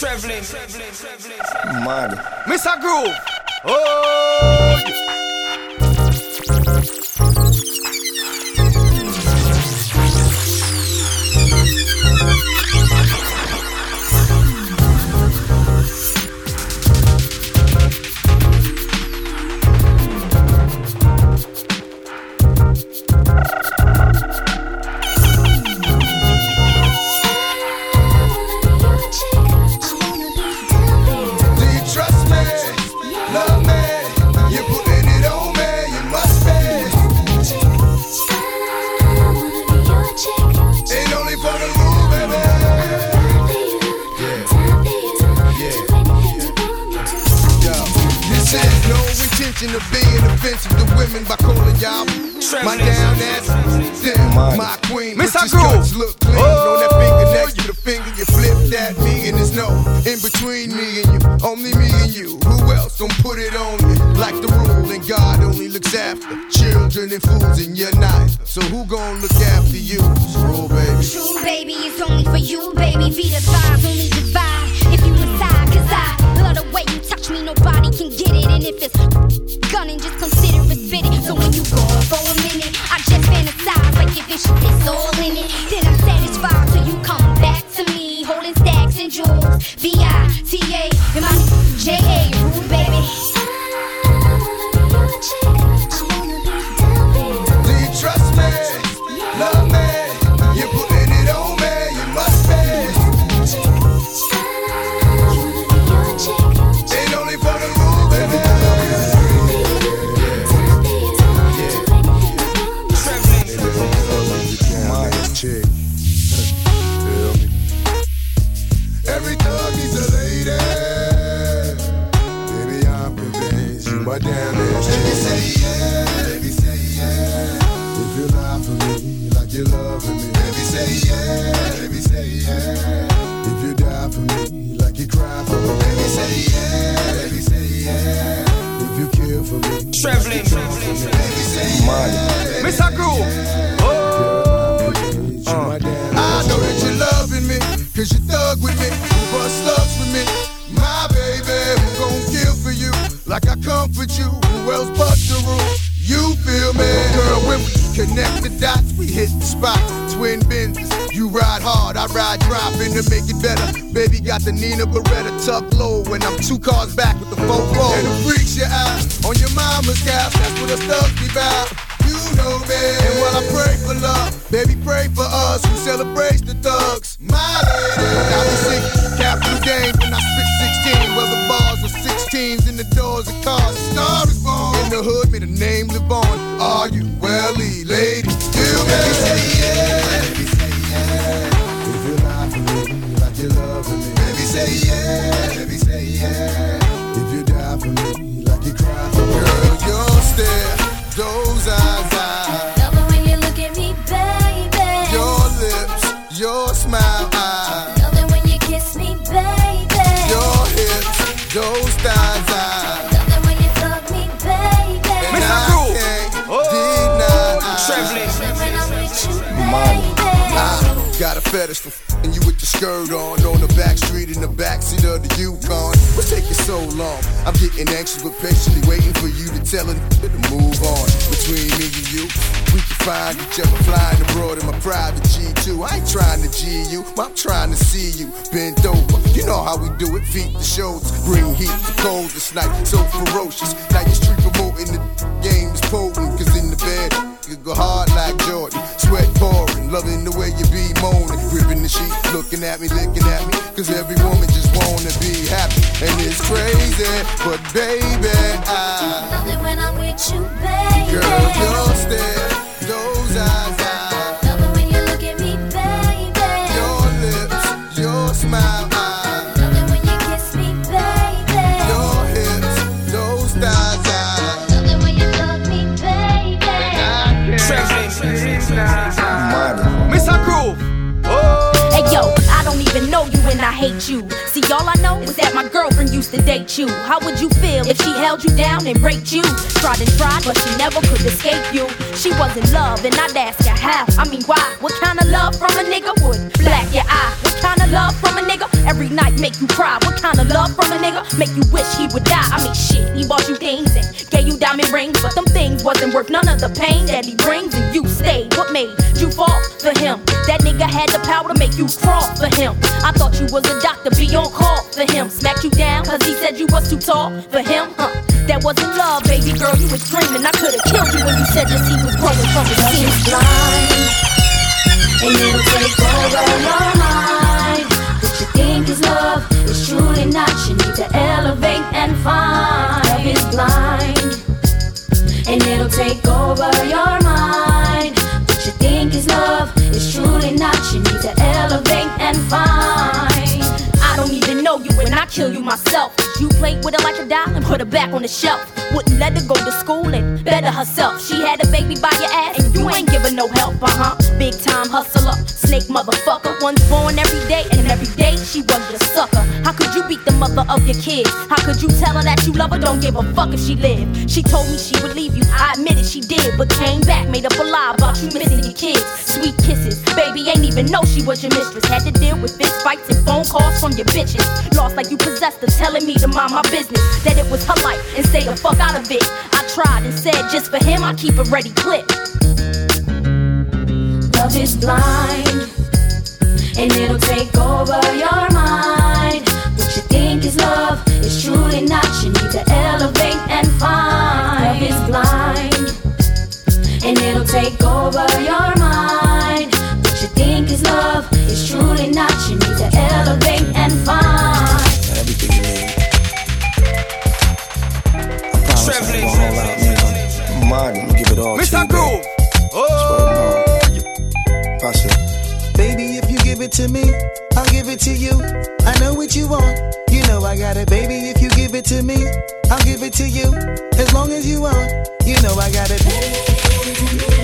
Traveling. Money. Mr. Groove. Oh, Traveling. Money. Mr. Groove. Oh, I know that you're loving me, cause you thug with me, you bust slugs with me. My baby, who gon' kill for you, like I comfort you, who else but the rule? You feel me? Girl, when we connect the dots, hit the spot. Twin benders, you ride hard, I ride dropping to make it better. Baby got the Nina Beretta tuck low, and I'm two cars back with the four roll. And it freaks your out on your mama's couch, that's what us thugs be about. You know me. And while I pray for love, baby, pray for us who celebrates the thugs. My lady. I be sick, capital game when I spit 16. Well, the bars are 16s in the doors of cars. A star is born. In the hood, may the name live on. Are you welly, lady? You baby, say yeah. Baby, say yeah. If you lie for me like you loving me. Baby, say yeah. Baby, say yeah. Got a fetish for f***ing you with your skirt on on the back street in the backseat of the Yukon. What's taking so long? I'm getting anxious but patiently waiting for you to tell nigga to move on. Between me and you, we can find each other flying abroad in my private G2. I ain't trying to G you, I'm trying to see you bent over. You know how we do it, feet to shoulders, bring heat to cold this night, so ferocious. Now your street promoting the game is potent, cause in the bed. You go hard like Jordan, sweat pouring, loving the way you be moaning, gripping the sheet, looking at me, licking at me, cause every woman just wanna be happy, and it's crazy, but baby, I, Love it when I'm with you, baby. girl, your stare, those eyes, Groove. Oh, Hey yo, don't even know you and I hate you. See, all I know is that my girlfriend used to date you. How would you feel if she held you down and raped you? Tried and tried, but she never could escape you. She was in love, and I'd ask her how. I mean, why? What kind of love from a nigga would black your eye? What kind of love from a nigga? Every night make you cry. What kind of love from a nigga make you wish he would die? I mean, shit, he bought you things and gave you diamond rings, but them things wasn't worth none of the pain that he brings, and you stayed. What made you fall for him? That nigga had the power to make you crawl for him. I thought you was a doctor, be on call for him. Smacked you down, cause he said you was too tall for him, huh? That wasn't love, baby girl, you was dreaming. I could've killed you when you said your seed was growing from the blind, and it'll take over your mind. What you think is love is truly not. You need to elevate and find. Love is blind, and it'll take over your mind. Think is love is truly not. You need to elevate and find. I don't even know you and I kill you myself. You played with her like a doll and put her back on the shelf. Wouldn't let her go to school and better herself. She had a baby by your ass and you ain't giving no help, uh huh. Big time hustler, snake motherfucker. One's born every day and every day she was your sucker. How could you beat the mother of your kids? How could you tell her that you love her? Don't give a fuck if she lived. She told me she would leave you. I admit it, she did, but came back, made up a lie about you missing your kids. Sweet kisses, baby ain't even know she was your mistress. Had to deal with fist fights and phone calls from your bitches. Lost like you possessed her, telling me to mind my business. That it was her life and stay the fuck out of it. I tried and said just for him I keep a ready clip. Love is blind, and it'll take over your mind. What you think is love is truly not. You need to elevate and find. Love is blind, and it'll take over your mind. What you think is love is truly not. You need to elevate and find. Everything you need. I promise I ain't gonna hold out, nigga. Money, I'ma give it all to Mr. Groove. Oh, Pass it. Baby, if you give it to me, I'll give it to you. I know what you want. You know I got it, baby. If you give it to me, I'll give it to you. As long as you want, you know I got it.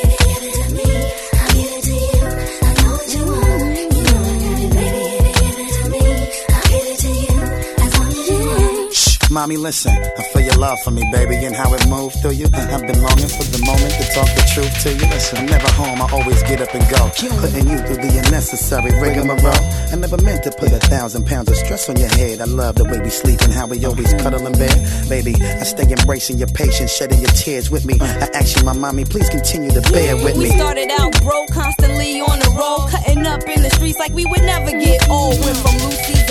mommy, listen. I feel your love for me, baby, and how it moved through you. I've been longing for the moment to talk the truth to you. Listen, I'm never home, I always get up and go. Putting you through the unnecessary rigmarole. I never meant to put a thousand pounds of stress on your head. I love the way we sleep and how we always cuddle in bed. Baby, I stay embracing your patience, shedding your tears with me. I ask you, my mommy, please continue to bear with me. We started out broke, constantly on the road, cutting up in the streets like we would never get old. Went from Lucy's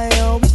I always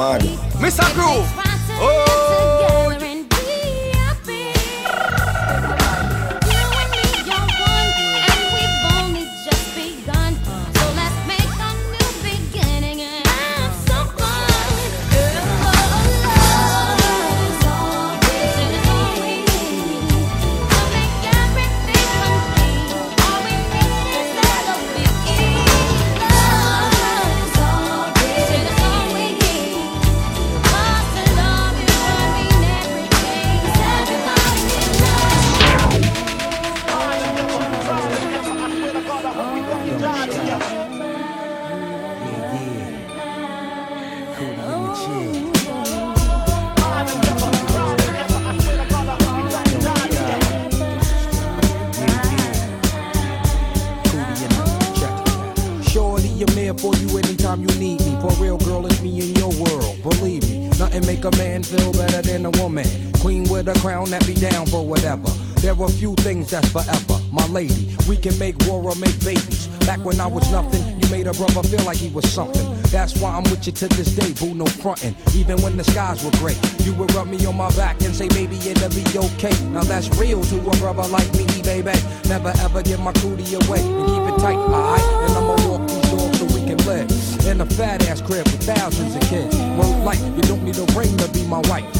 Mad. Mr. Groove. Oh, when I was nothing, you made a brother feel like he was something. That's why I'm with you to this day, boo, no frontin'. Even when the skies were gray, you would rub me on my back and say, baby, it'll be okay. Now that's real to a brother like me, baby. Never ever give my cootie away and keep it tight, alright? And I'ma walk these dogs so we can live in a fat ass crib with thousands of kids. Word like, you don't need a ring to be my wife.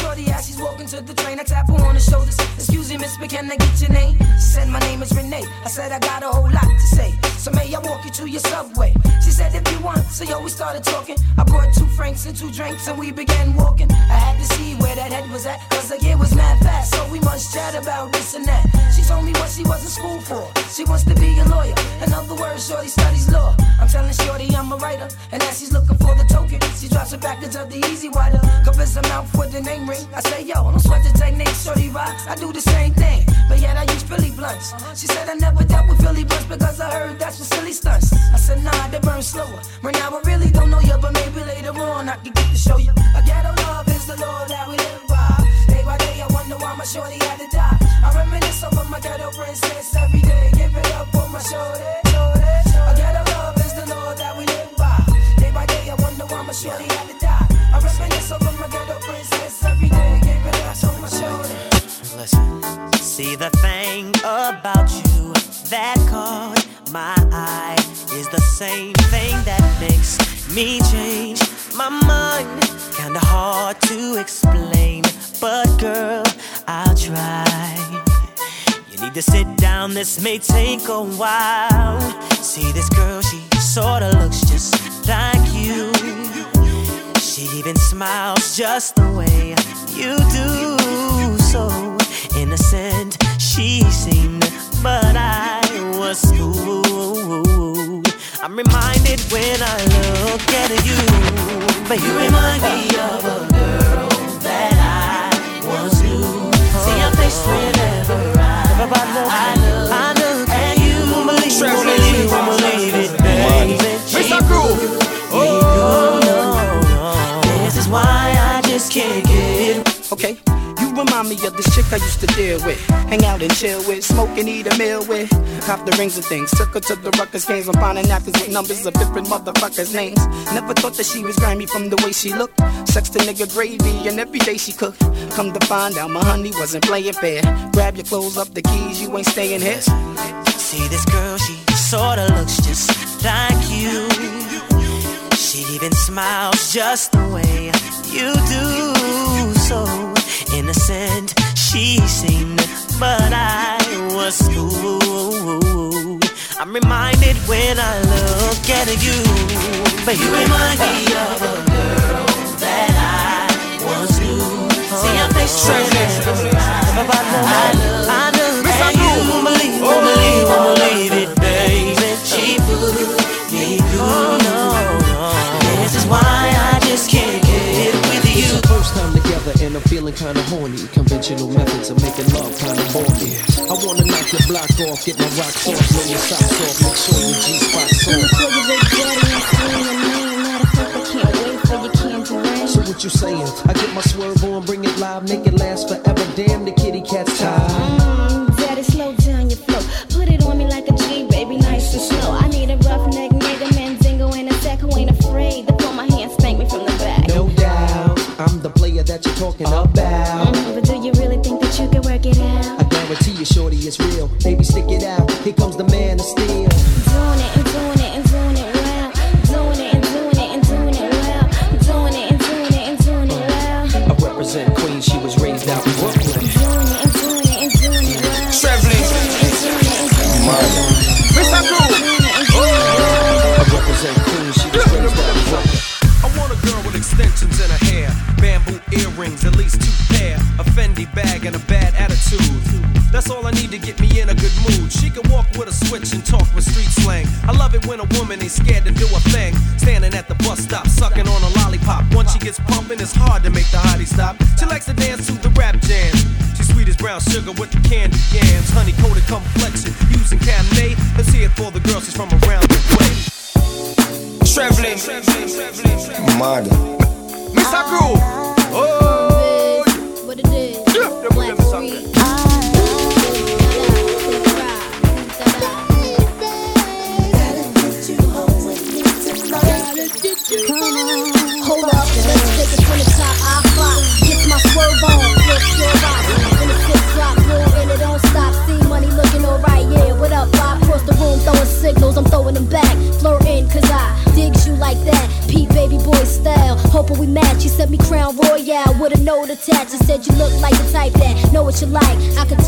Shorty as she's walking to the train. I tap her on the shoulders. Excuse me, miss, but can I get your name? She said, My name is Renee. I said, I got a whole lot to say. So may I walk you to your subway? She said, If you want. So yo, we started talking. I brought two franks and two drinks and we began walking. I had to see where that head was at, cause the year was mad fast. So we must chat about this and that. She told me what she was in school for. She wants to be a lawyer. In other words, Shorty studies law. I'm telling Shorty I'm a writer. And as she's looking for the token, she drops a package of the E-Z Wider. Covers her mouth with the name I say, yo, don't sweat the technique, Shorty rocks. I do the same thing, but yet I use Philly blunts. She said I never dealt with Philly blunts because I heard that's for silly stunts. I said, nah, they burn slower. Right now I really don't know you, but maybe later on I can get to show you. A ghetto love is the law that we live by. Day by day, I wonder why my shorty had to die. I reminisce over my ghetto princess every day. Give it up for my shorty. shorty, shorty. A ghetto love is the law that we live by. Day by day, I wonder why my shorty had to die. Every day. For my shorty. Listen, see the thing about you that caught my eye is the same thing that makes me change my mind. Kinda hard to explain, but girl, I'll try. You need to sit down, this may take a while. See this girl, she sorta looks just like you. She even smiles just the way you do. So innocent she seemed, but I was fooled. I'm reminded when I look at you, but you remind me of a girl that I once knew. See your face whenever I, I look, I look at you. Won't believe, won't believe, won't believe it, baby. Mr. Groove. Oh, can't get Okay. You remind me of this chick I used to deal with. Hang out and chill with, smoke and eat a meal with. Cop the rings and things. Took her to the ruckus games. I'm finding napkins with numbers of different motherfuckers' names. Never thought that she was grimy from the way she looked. Sex the nigga gravy and every day she cooked. Come to find out my honey wasn't playing fair. Grab your clothes up the keys, you ain't staying here. See this girl, she sorta looks just like you. She even smiles just the way you do. So innocent she seemed, but I was fooled. I'm reminded when I look at you, but you remind me of a girl that I once knew. See your face whenever I look, I look at you. Won't believe, won't believe, won't believe it, baby. She fooled me good. First time together and I'm feeling kinda horny. Conventional methods of making love kinda bore me. I wanna knock your block off, get my rocks off, blow your socks off, make sure your G-spot's on. So what you saying? I get my swerve on, bring it live, make it last forever. Damn, the kitty cat's tired. Mm, Daddy, slow talking about. But do you really think that you can work it out? I guarantee you, shorty, it's real. Baby, stick it out. Here comes the get me in a good mood. She can walk with a switch and talk with street slang. I love it when a woman ain't scared to do a thing. Standing at the bus stop, sucking on a lollipop. Once she gets pumping, it's hard to make the hottie stop. She likes to dance to the rap jam. She's sweet as brown sugar with the candy yams. Honey coated complexion, using Cabernet. Let's hear it for the girls she's from around the way. Traveling, Mardi, Miss Crew. Oh. attached. You said you look like the type that know what you like. I could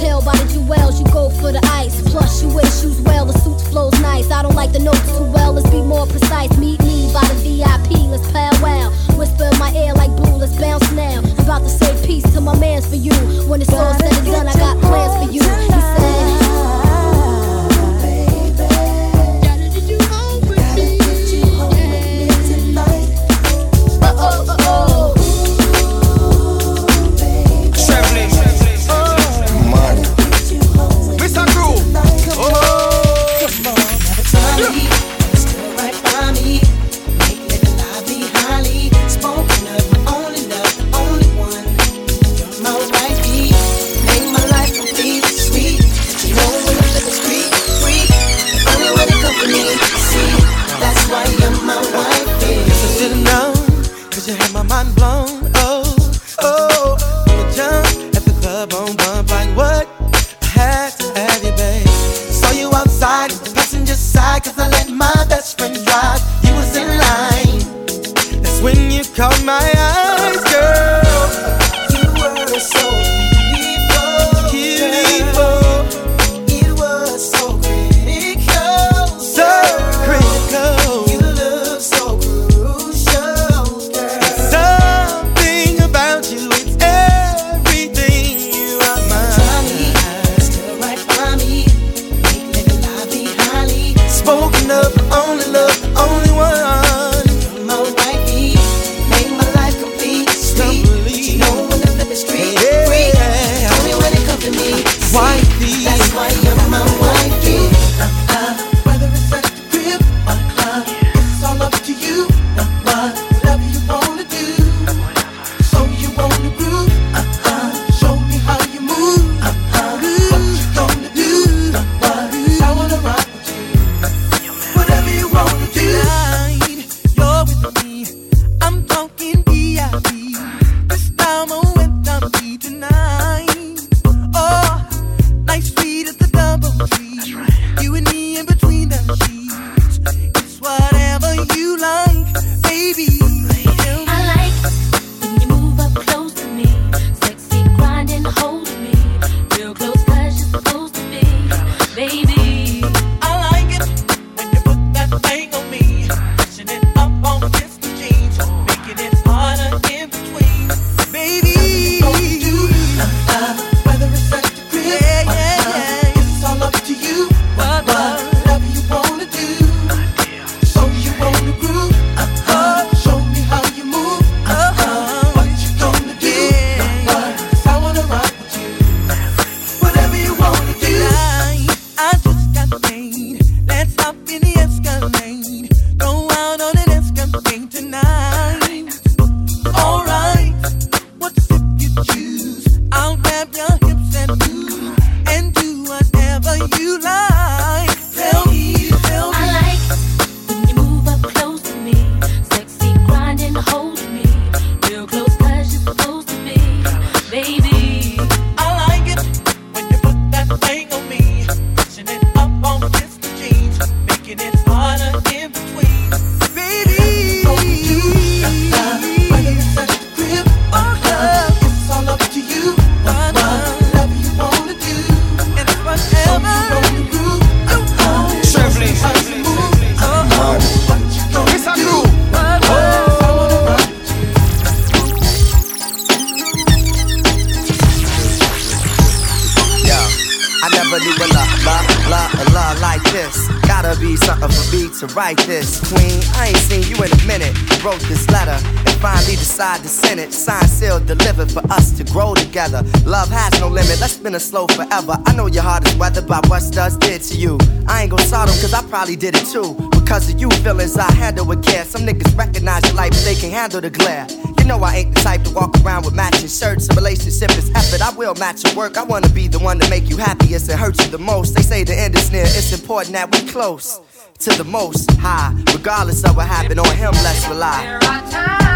I know your heart is weathered by what studs did to you. I ain't gon' salt them cause I probably did it too. Because of you feelings I handle with care. Some niggas recognize your life, but they can handle the glare. You know I ain't the type to walk around with matching shirts. A relationship is effort. I will match your work. I wanna be the one to make you happiest and hurt you the most. They say the end is near. It's important that we close to the most high. Regardless of what happened on him, let's rely.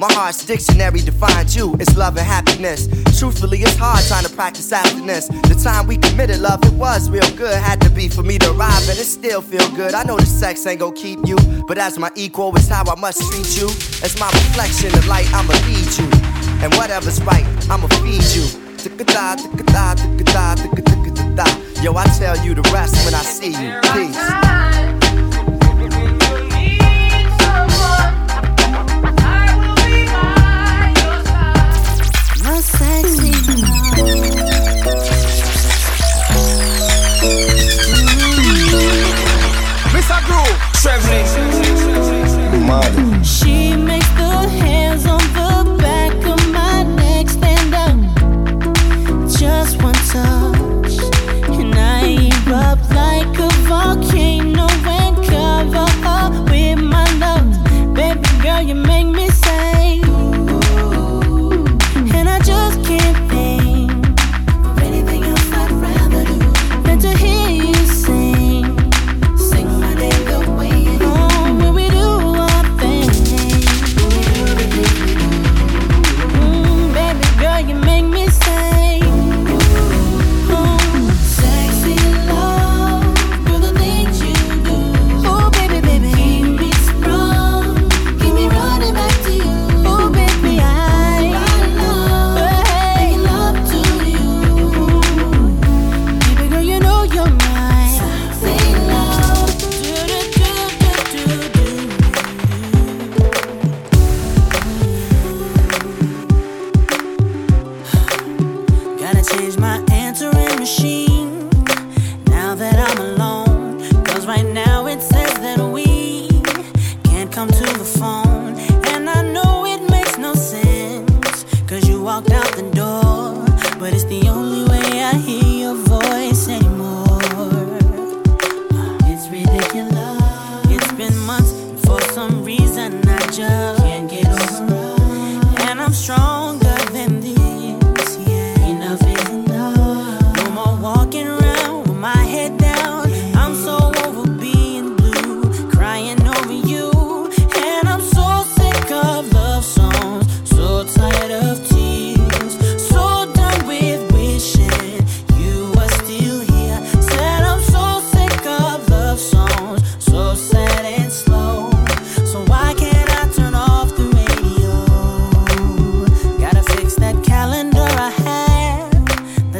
My heart's dictionary defines you. It's love and happiness. Truthfully, it's hard trying to practice happiness. The time we committed love, it was real good. Had to be for me to arrive, and it still feel good. I know the sex ain't gon' keep you, but as my equal, it's how I must treat you. As my reflection of light, I'ma lead you. And whatever's right, I'ma feed you. Yo, I tell you the rest when I see you. Peace.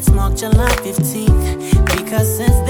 Let's July 15th. Because since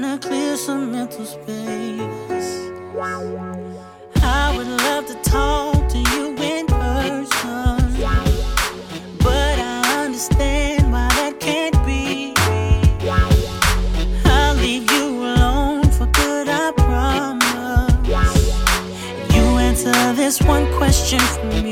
trying to clear some mental space. I would love to talk to you in person, but I understand. this one question for me.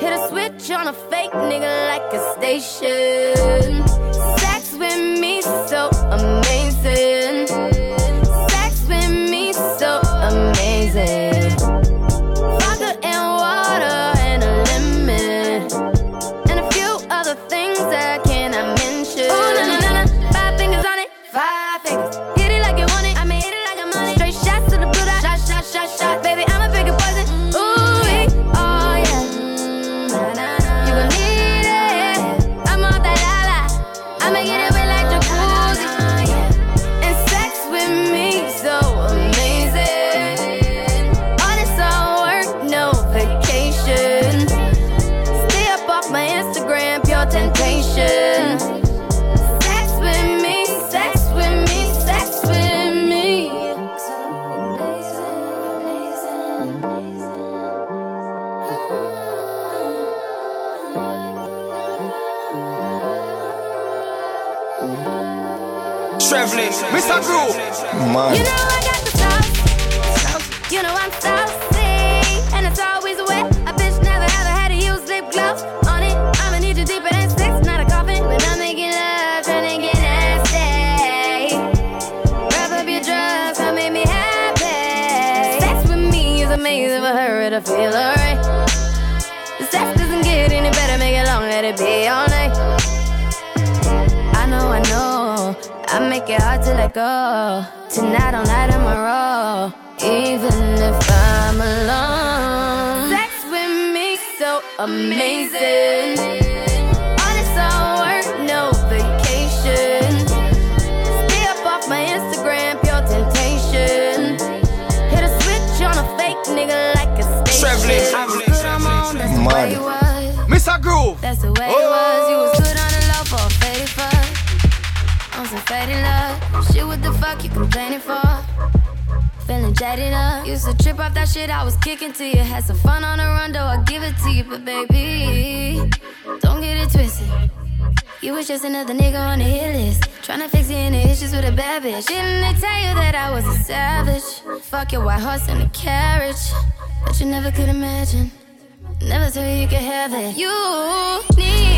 Hit a switch on a fake nigga like a station. Traveling. Mr. Groove. Mad. You know I got the sauce. You know I'm saucy, it hard to let go. Tonight, all night, I'm a roll. Even if I'm alone. Sex with me so amazing. All this all work, no vacation. Stay up off my Instagram, pure temptation. Hit a switch on a fake nigga like a station. I was good, I'm on, that's the way it was. Mr. Groove. That's the way it was. Faded love. Shit, what the fuck you complaining for? Feeling jaded up. Used to trip off that shit I was kicking to you. Had some fun on the run, though I give it to you. But baby, don't get it twisted. You was just another nigga on the hit list. Tryna fix any issues with a bad bitch. Didn't they tell you that I was a savage? Fuck your white horse and a carriage. But you never could imagine. Never thought you could have it. You needed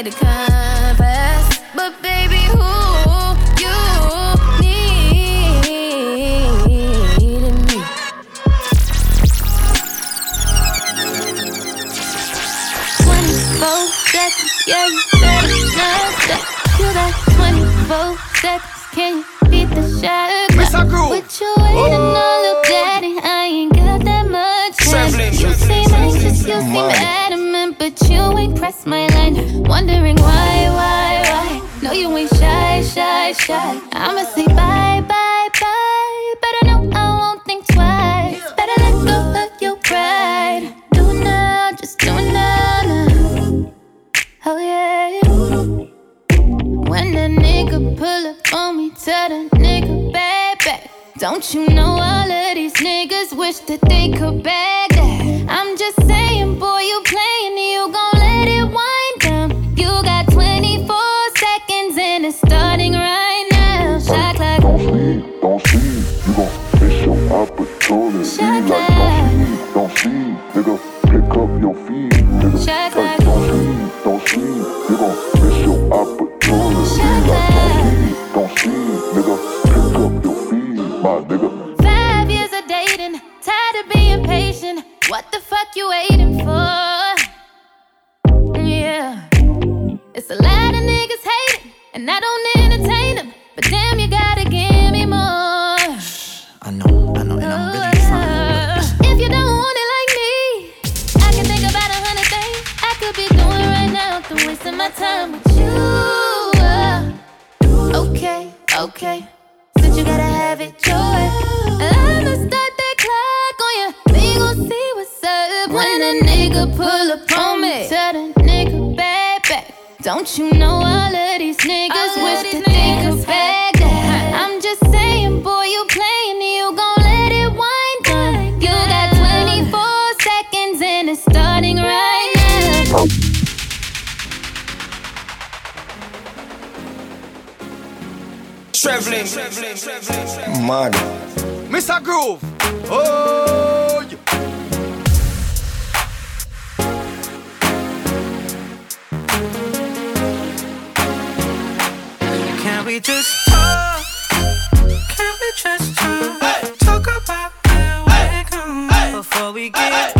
Hit the compass, but baby, who you needed me? Twenty-four seconds, yeah, you better not stop. You got twenty-four seconds, can you beat the shot? Groove. What you waiting on, little daddy? I ain't got that much time. You seem anxious, you seem Mad. But you ain't pressed my line. Wondering why, why, why? No, you ain't shy, shy, shy. I'ma say bye, bye, bye. Better know I won't think twice. Better let go of your pride. Do now, just do now, now. Oh yeah. When that nigga pull up on me, tell that nigga baby. Don't you know all of these niggas wish that they could bag that? I'm just saying, boy, you playing, opportunity. Shot Like don't sleep, don't sleep, nigga. Pick up your feet, nigga. Like Okay. Since you gotta have it your way, I'ma start that clock on you. We gon' see what's up when a nigga pull up on me. Tell the nigga back back. Don't you know all of these niggas wish that they could Traveling. Mad. Mr. Groove. Oh, yeah. Can we just talk? Can we just talk? Talk about where we're going before we get lost.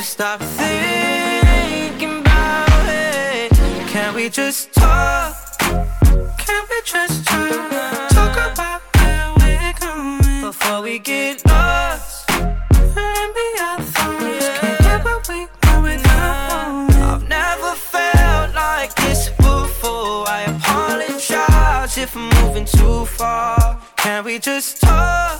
So stop thinking about it. Can we just talk? Can we just talk? Talk about where we're going before we get lost. And be our thoughts. Can't get what we want without. I've never felt like this before. I apologize if I'm moving too far. Can we just talk?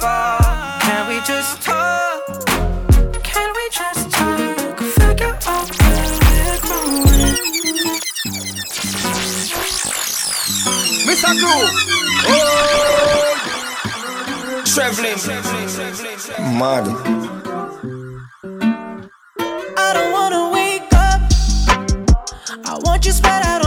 far. Can we just talk? Can we just talk? Figure out where we're growing. Mr. Groove. Oh, traveling. Mad. I don't wanna wake up. I want you spread out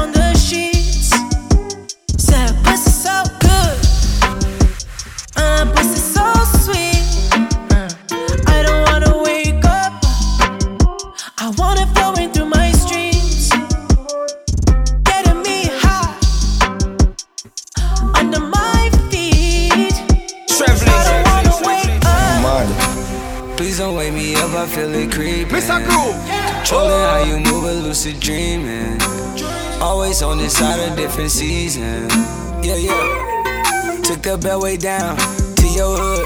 different season. Yeah, yeah. Took the bellway down to your hood.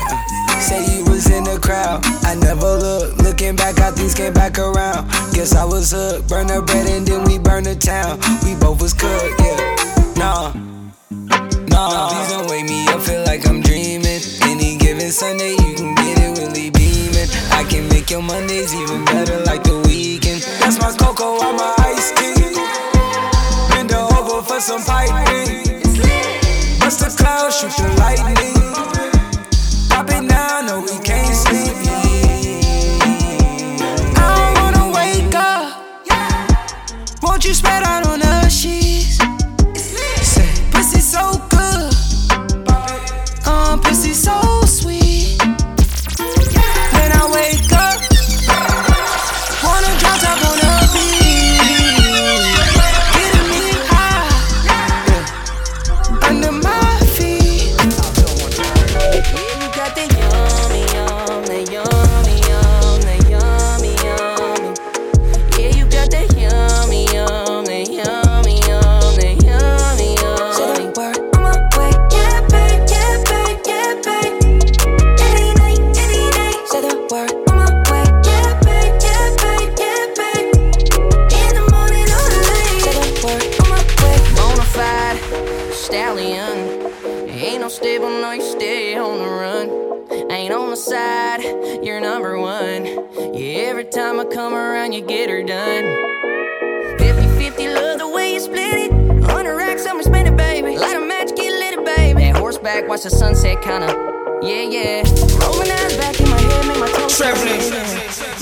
Say you was in the crowd. I never looked. Looking back, how things came back around. Guess I was hooked. Burn the bread and then we burn the town. We both was cooked, yeah. Nah. Nah, please don't wake me up, feel like I'm dreaming. Any given Sunday, you can get it really beaming. I can make your Mondays even better like the weekend. That's my cocoa, oh, I'm my ice king. For some piping. Bust the cloud, shoot the lightning. Pop it now, no, we can't sleep. I don't wanna wake up. Won't you spread out on the sheets? watch the sunset, kinda. Yeah, yeah. Rolling eyes back in my head, make my toes. Traveling.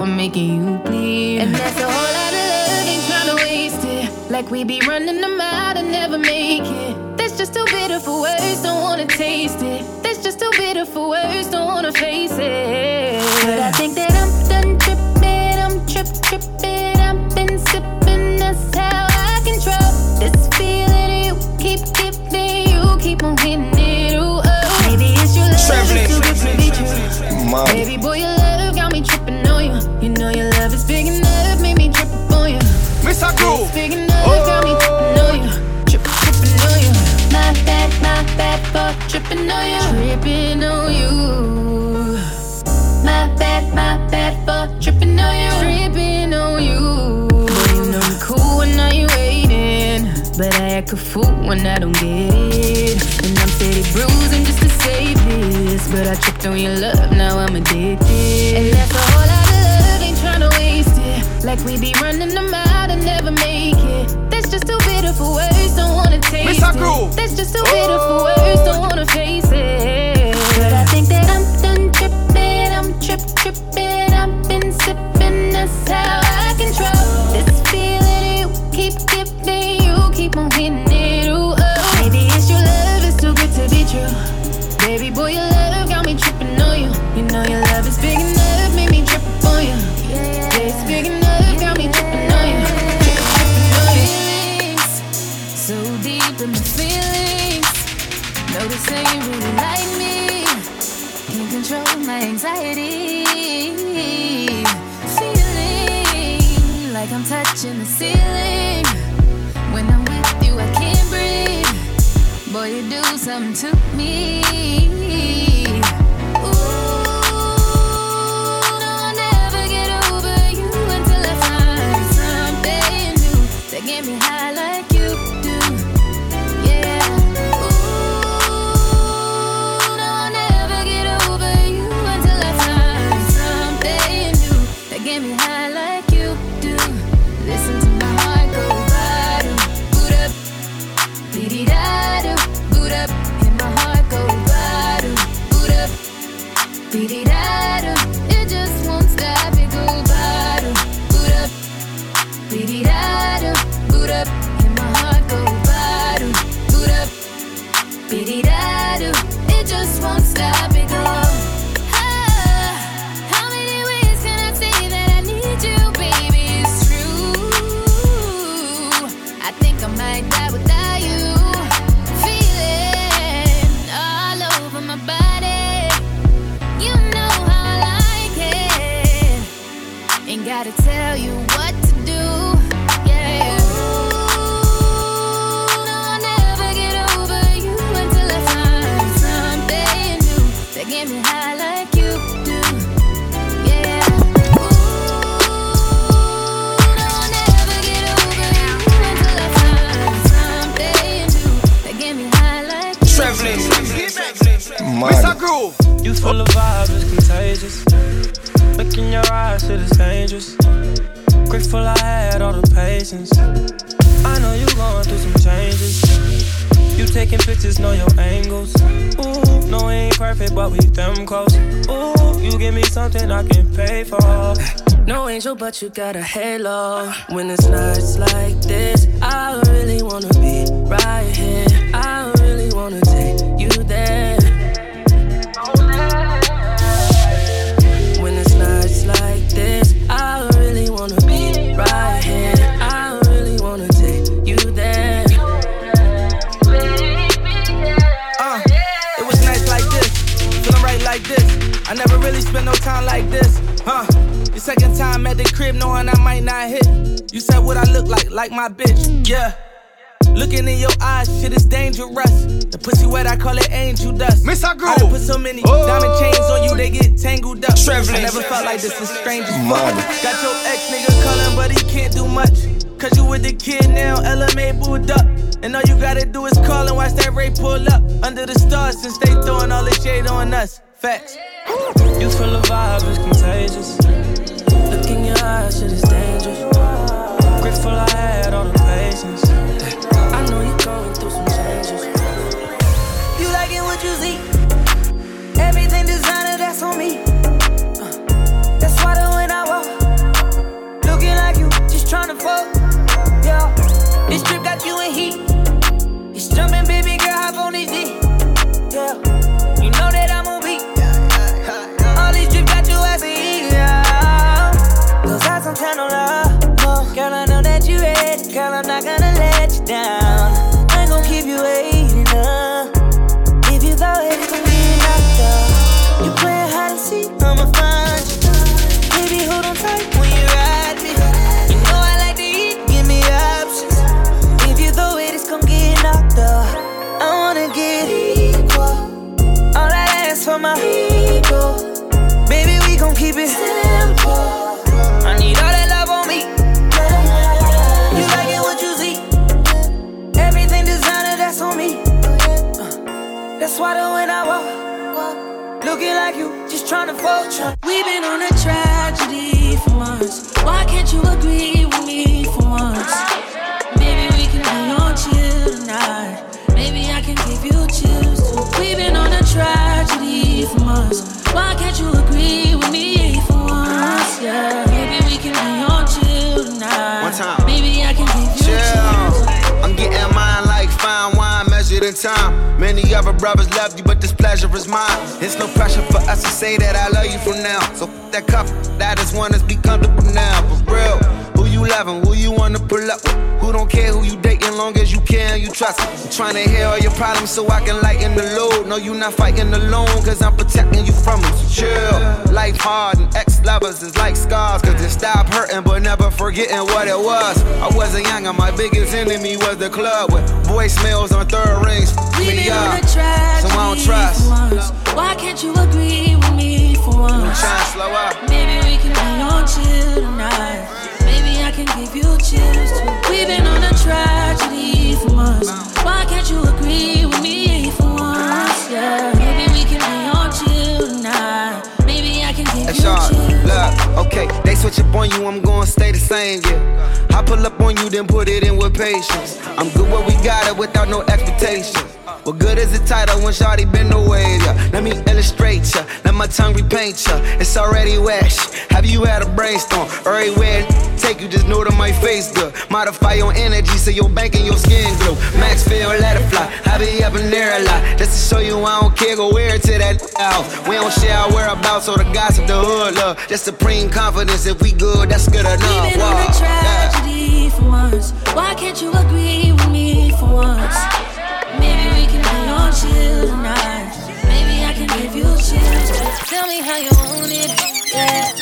I'm making you bleed. And that's a whole lot of love, ain't trying to waste it. Like we be running them out and never make it. That's just too bitter for words, don't wanna taste it. That's just too bitter for words, don't wanna face it. But I think that I'm done tripping, I'm trip tripping, I've been sipping, that's how I control this feeling. You keep giving, you keep on hitting it. Ooh, oh. Maybe it's your love, it's too good to be true. Baby boy, you bad for tripping on you. Tripping on you. My bad, my bad for tripping on you. Tripping on you. You know I'm cool when I ain't waiting, but I act a fool when I don't get it. And I'm steady bruising just to save this, but I tripped on your love, now I'm addicted. And that's a whole lot of love, ain't tryna waste it, like we be running the mile beautiful words, don't wanna taste it. That's just too beautiful oh. words, don't wanna face it. But I think that I'm done tripping, I'm trip tripping, I've been sipping. That's how I can try. But you got a halo. When it's nights like this, I really wanna be right here. I the crib, knowing I might not hit. You said what I look like, like my bitch, yeah. Looking in your eyes, shit is dangerous. The pussy wet, I call it angel dust. Miss I grew. I done put so many diamond chains on you, they get tangled up. Traveling. I never felt like this, is strange as fuck. Got your ex nigga calling, but he can't do much. Cause you with the kid now, LMA booed up. And all you gotta do is call and watch that Wraith pull up. Under the stars, since they throwing all the shade on us. Facts. You full of vibes, it's contagious. Eyes, shit is dangerous. Grateful I had all the patience. I know you're going through some changes. You like it what you see. Everything designer, that's on me. Uh, that's why the when I walk, looking like you, just tryna fuck. Yeah, this trip got you in heat. It's jumping, baby girl, hop on this D. Girl, I'm not gonna let you down. The when I walk, looking like you, just trying tryna fold. We've been on a tragedy for months. Why can't you agree time. Many other brothers love you, but this pleasure is mine. It's no pressure for us to say that I love you from now. So that cover, that is one that's be comfortable now. But 11. Who you wanna pull up with? Who don't care who you dating, long as you can, you trust. I'm trying to hear all your problems so I can lighten the load. No, you not fighting alone, cause I'm protecting you from them. So chill. Life hard and ex lovers is like scars, cause it stop hurting but never forgetting what it was. I wasn't young and my biggest enemy was the club with voicemails on third rings. We on uh, so I don't trust. Why can't you agree with me for once? I'm trying to slow up. Maybe we can be on chill tonight. Maybe I can give you chills too. We've been on a tragedy for months. Why can't you agree with me for once? Yeah, maybe we can be on chill tonight. Maybe I can give Hey, you chills. look, okay, they switch up on you, I'm gonna stay the same, yeah. I pull up on you, then put it in with patience. I'm good where we got it without no expectations. What good is the title when Shawty been the waves? Yeah. Let me illustrate ya, let my tongue repaint ya. It's already wet. Have you had a brainstorm? Everywhere take you, just know that my face good. Modify your energy so your bank and your skin glow. Max feel, let it fly. I be up in there a lot. Just to show you I don't care, go wear it to that house. We don't share our whereabouts or the gossip, the hood love. Just supreme confidence. If we good, that's good enough. Even wow. on a tragedy yeah. for once. Why can't you agree with me for once? Tonight. Maybe I can give you chills. Tell me how you want it. Yeah.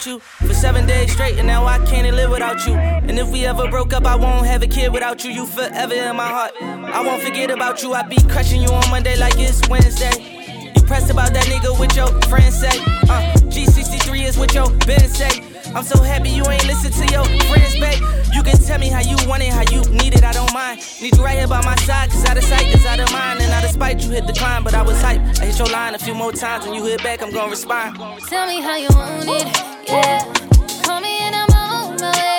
You for seven days straight, and now I can't live without you. And if we ever broke up, I won't have a kid without you. You forever in my heart. I won't forget about you. I be crushing you on Monday like it's Wednesday. You pressed about that nigga with your friends say. Uh, G63 is what your Ben say. I'm so happy you ain't listen to your friends, babe. You can tell me how you want it, how you need it, I don't mind. Need you right here by my side, cause out of sight is out of mind. And out of spite, you hit the climb, but I was hype. I hit your line a few more times, when you hit back, I'm gonna respond. Tell me how you want it, yeah. Call me and I'm on my way.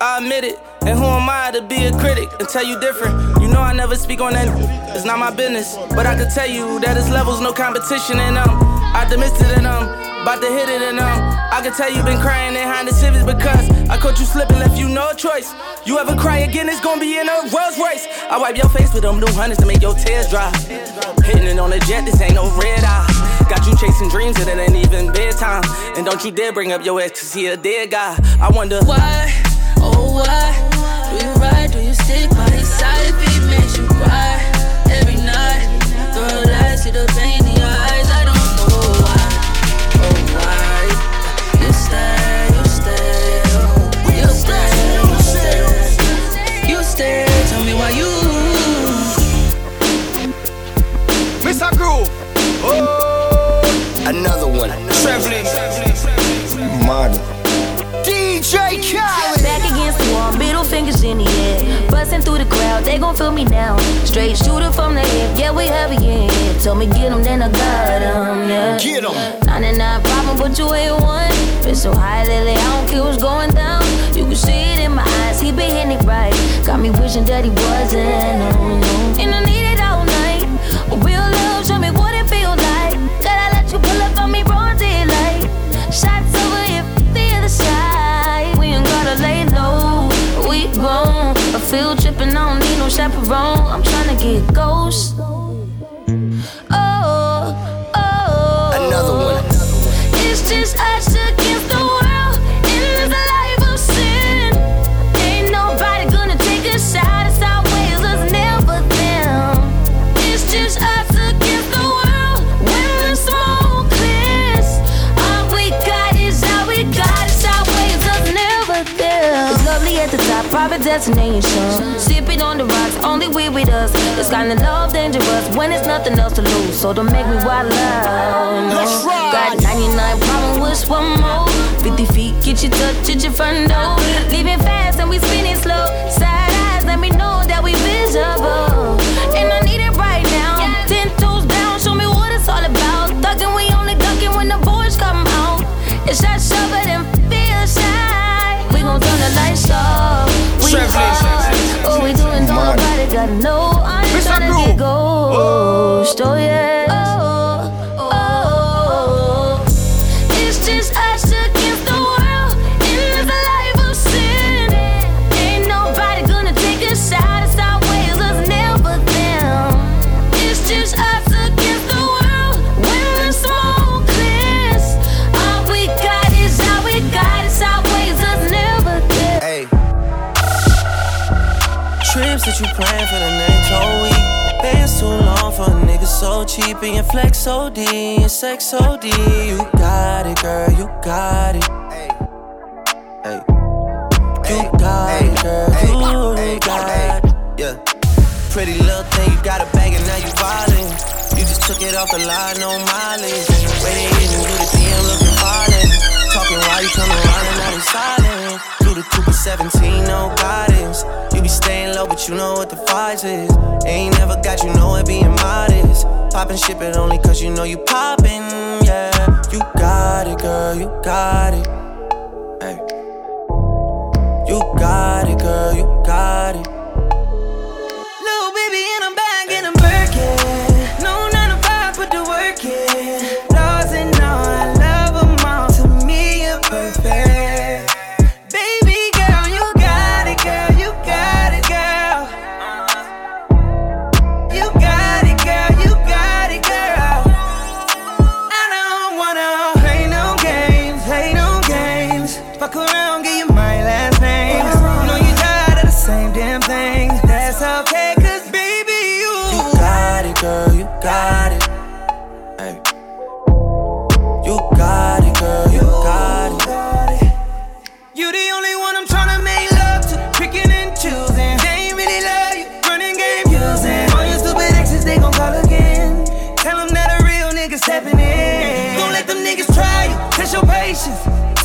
I admit it. And who am I to be a critic and tell you different? You know I never speak on that. It's not my business. But I can tell you that it's levels, no competition, and I'm optimistic, and I'm about to hit it, and I'm I can tell you been crying in Honda Civics because I caught you slipping, left you no choice. You ever cry again, it's gonna be in a Rolls Royce. I wipe your face with them new hundreds to make your tears dry. Hitting it on a jet, this ain't no red eye. Got you chasing dreams and it ain't even bedtime. And don't you dare bring up your ex to see a dead guy. I wonder why, why, do you ride, do you stick by they gon' feel me now. Straight shooter from the hip, yeah, we heavy in here. Told me get 'em, then I got got 'em, yeah. Get 'em. 99 problem, but you ain't one. Been so high lately, I don't care what's going down. You can see it in my eyes, he been hitting it right. Got me wishing that he wasn't, oh no. And I need it all night. Real love, show me what no chaperone. I'm tryna get ghost. Oh, oh. Another one. It's just us against private destination. Sipping on the rocks, only we with us. This kind of love dangerous when there's nothing else to lose. So don't make me wild out. No. Got 99 problem with one more. 50 feet, get your touch at your front door. Leaving fast and we spinning slow. Side eyes, let me know that we visible. And I need it right now. Ten toes down, show me what it's all about. Thugging, we only ducking when the boys come out. It's shot shoving and feel shy. We gon' turn the lights off. Hard. What we doing, don't nobody gotta know. I'm tryna get ghost. Oh yeah. So cheap and your flex OD and sex OD. You got it, girl, you got it. Hey. You got it, girl, you got it. Yeah. Pretty little thing, you got a bag and now you violent. You just took it off the line, no mileage. Waiting, you the DM looking violent. Talking while you come around and they silent. The Cooper 17, no guidance. You be staying low, but you know what the price is. Ain't never got you know it being modest. Poppin' ship it only cause you know you poppin', yeah. You got it, girl, you got it. Hey. You got it, girl, you got it. Little baby, and I'm back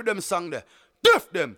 With them song there. Deaf them.